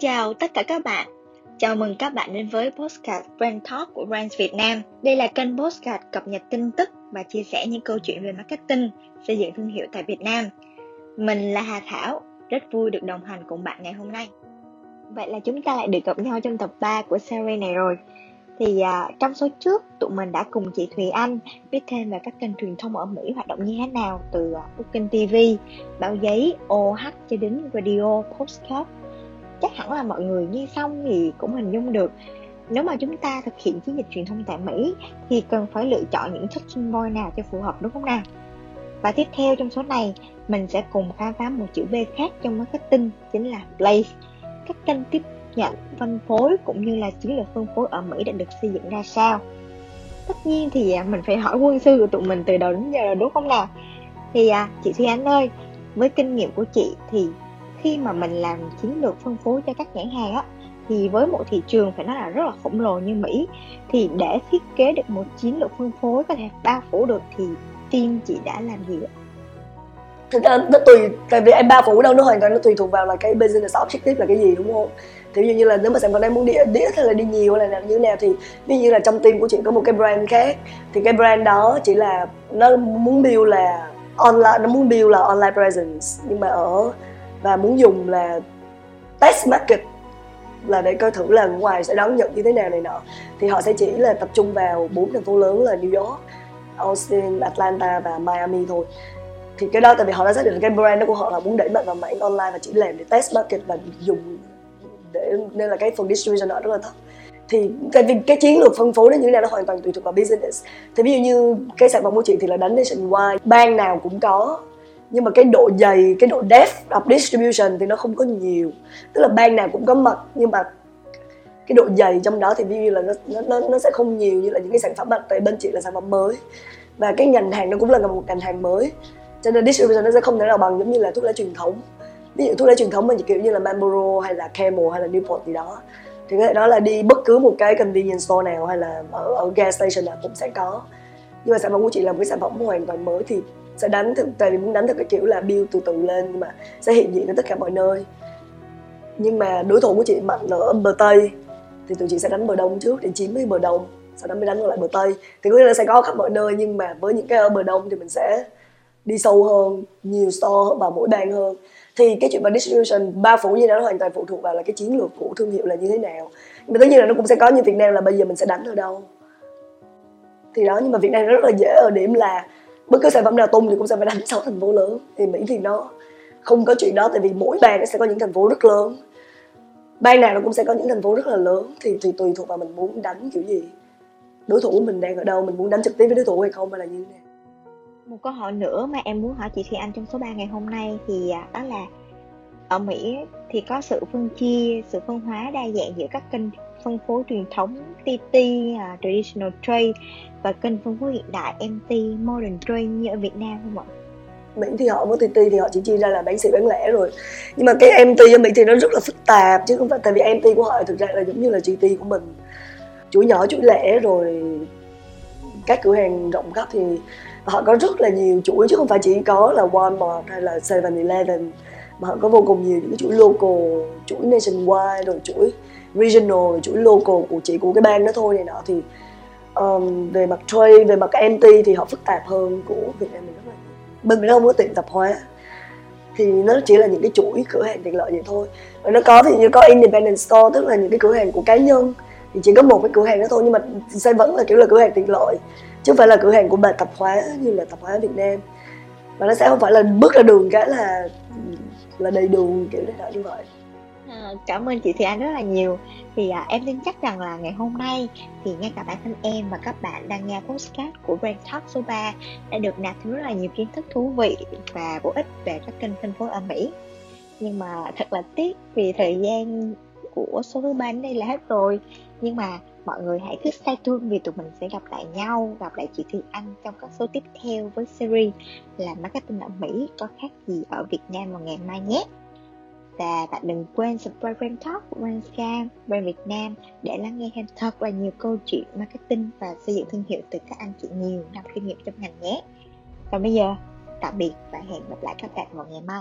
Chào tất cả các bạn. Chào mừng các bạn đến với Postcard Brand Talk của Brands Việt Nam. Đây là kênh Postcard cập nhật tin tức và chia sẻ những câu chuyện về marketing, xây dựng thương hiệu tại Việt Nam. Mình là Hà Thảo, rất vui được đồng hành cùng bạn ngày hôm nay. Vậy là chúng ta lại được gặp nhau trong tập 3 của series này rồi. Thì à, trong số trước, tụi mình đã cùng chị Thùy Anh biết thêm về các kênh truyền thông ở Mỹ hoạt động như thế nào từ à, Booking TV, báo giấy, OH cho đến radio, postcard chắc hẳn là mọi người nghe xong thì cũng hình dung được nếu mà chúng ta thực hiện chiến dịch truyền thông tại Mỹ thì cần phải lựa chọn những touching point nào cho phù hợp đúng không nào? Và tiếp theo trong số này, mình sẽ cùng khám phá một chữ B khác trong marketing chính là place. Các kênh tiếp nhận phân phối cũng như là chiến lược phân phối ở Mỹ đã được xây dựng ra sao. Tất nhiên thì à, mình phải hỏi quân sư của tụi mình từ đầu đến giờ rồi đúng không nào? Thì à, chị Thi Anh ơi, với kinh nghiệm của chị thì khi mà mình làm chiến lược phân phối cho các nhãn hàng á, thì với một thị trường phải nói là rất là khổng lồ như Mỹ, thì để thiết kế được một chiến lược phân phối có thể bao phủ được thì team chị đã làm gì ạ? thực ra nó tùy, tại vì em ba phủ đâu, nó hoàn toàn nó tùy thuộc vào là cái business objective là cái gì, đúng không thì ví dụ như là nếu mà sản phẩm em muốn đi đĩa hay là đi nhiều hay là như thế nào thì ví dụ như là trong team của chị có một cái brand khác, thì cái brand đó chỉ là nó muốn build là online, nó muốn build là online presence, nhưng mà ở và muốn dùng là test market là để coi thử là ngoài sẽ đón nhận như thế nào này nọ. Thì họ sẽ chỉ là tập trung vào bốn thành phố lớn là New York, Austin, Atlanta và Miami thôi. Thì cái đó tại vì họ đã xác định cái brand đó của họ là muốn đẩy mạnh vào mảng online và chỉ làm để test market và dùng để nên là cái phần distribution nó rất là thấp. Thì tại vì cái chiến lược phân phối nó như thế nào nó hoàn toàn tùy thuộc vào business. Thì ví dụ như cái sản phẩm của chị thì là đánh nationwide bang nào cũng có nhưng mà cái độ dày cái độ depth of distribution thì nó không có nhiều. Tức là bang nào cũng có mật nhưng mà cái độ dày trong đó thì ví dụ là nó nó nó sẽ không nhiều như là những cái sản phẩm mà tại bên chị là sản phẩm mới. Và cái ngành hàng nó cũng là một ngành hàng mới. Cho nên distribution nó sẽ không thể nào bằng giống như là thuốc lá truyền thống. Ví dụ thuốc lá truyền thống mà kiểu như là Marlboro hay là Camel hay là Newport gì đó thì có thể đó là đi bất cứ một cái convenience store nào hay là ở, ở gas station nào cũng sẽ có. Nhưng mà sản phẩm của chị là một cái sản phẩm hoàn toàn mới thì sẽ đánh theo, tại vì muốn đánh theo cái kiểu là build từ từ lên nhưng mà sẽ hiện diện ở tất cả mọi nơi. Nhưng mà đối thủ của chị mạnh ở bờ tây thì tụi chị sẽ đánh bờ đông trước để chiếm cái bờ đông sau đó mới đánh lại bờ tây. Thì có nghĩa là sẽ có khắp mọi nơi nhưng mà với những cái ở bờ đông thì mình sẽ đi sâu hơn nhiều store và mỗi bang hơn. Thì cái chuyện mà distribution ba phủ như nó hoàn toàn phụ thuộc vào là cái chiến lược của thương hiệu là như thế nào. Nhưng mà tất nhiên là nó cũng sẽ có như Việt Nam là bây giờ mình sẽ đánh ở đâu. Thì đó nhưng mà Việt Nam rất là dễ ở điểm là bất cứ sản phẩm nào tung thì cũng sẽ phải đánh sáu thành phố lớn. Thì mỹ thì nó không có chuyện đó tại vì mỗi bang nó sẽ có những thành phố rất lớn. Bang nào nó cũng sẽ có những thành phố rất là lớn. Thì thì tùy thuộc vào mình muốn đánh kiểu gì. Đối thủ của mình đang ở đâu mình muốn đánh trực tiếp với đối thủ hay không hay là như thế nào. Một câu hỏi nữa mà em muốn hỏi chị Thùy Anh trong số 3 ngày hôm nay thì à, đó là ở Mỹ thì có sự phân chia, sự phân hóa đa dạng giữa các kênh phân phối truyền thống TT, uh, à, Traditional Trade và kênh phân phối hiện đại MT, Modern Trade như ở Việt Nam không ạ? Mỹ thì họ với TT thì họ chỉ chia ra là bán xỉ bán lẻ rồi. Nhưng mà cái MT ở Mỹ thì nó rất là phức tạp chứ không phải tại vì MT của họ thực ra là giống như là GT của mình. Chuỗi nhỏ chuỗi lẻ rồi các cửa hàng rộng khắp thì họ có rất là nhiều chuỗi chứ không phải chỉ có là Walmart hay là 7-Eleven mà họ có vô cùng nhiều những cái chuỗi local chuỗi nationwide rồi chuỗi regional rồi chuỗi local của chỉ của cái bang đó thôi này nọ. Thì um, về mặt trade về mặt MT thì họ phức tạp hơn của Việt Nam mình rất là nhiều. Bên mình không có tiệm tạp hóa. Thì nó chỉ là những cái chuỗi cửa hàng tiện lợi vậy thôi. Và nó có thì như có independent store tức là những cái cửa hàng của cá nhân. Thì chỉ có một cái cửa hàng đó thôi nhưng mà sẽ vẫn là kiểu là cửa hàng tiện lợi chứ không phải là cửa hàng của bà tạp hóa như là tạp hóa Việt Nam và nó sẽ không phải là bước ra đường cái là là đầy đường kiểu này như vậy. À, cảm ơn chị Thì Anh rất là nhiều. Thì à, em tin chắc rằng là ngày hôm nay thì ngay cả bản thân em và các bạn đang nghe podcast của Brand Talk số 3 đã được nạp thêm rất là nhiều kiến thức thú vị và bổ ích về các kênh phân phối ở Mỹ. Nhưng mà thật là tiếc vì thời gian của số thứ ba đến đây là hết rồi nhưng mà mọi người hãy cứ stay tuned vì tụi mình sẽ gặp lại nhau gặp lại chị Thùy Anh trong các số tiếp theo với series là marketing ở Mỹ có khác gì ở Việt Nam vào ngày mai nhé và bạn đừng quên subscribe Brand Talk của Brand Scam Brand Việt Nam để lắng nghe thêm thật là nhiều câu chuyện marketing và xây dựng thương hiệu từ các anh chị nhiều năm kinh nghiệm trong ngành nhé. Còn bây giờ, tạm biệt và hẹn gặp lại các bạn vào ngày mai.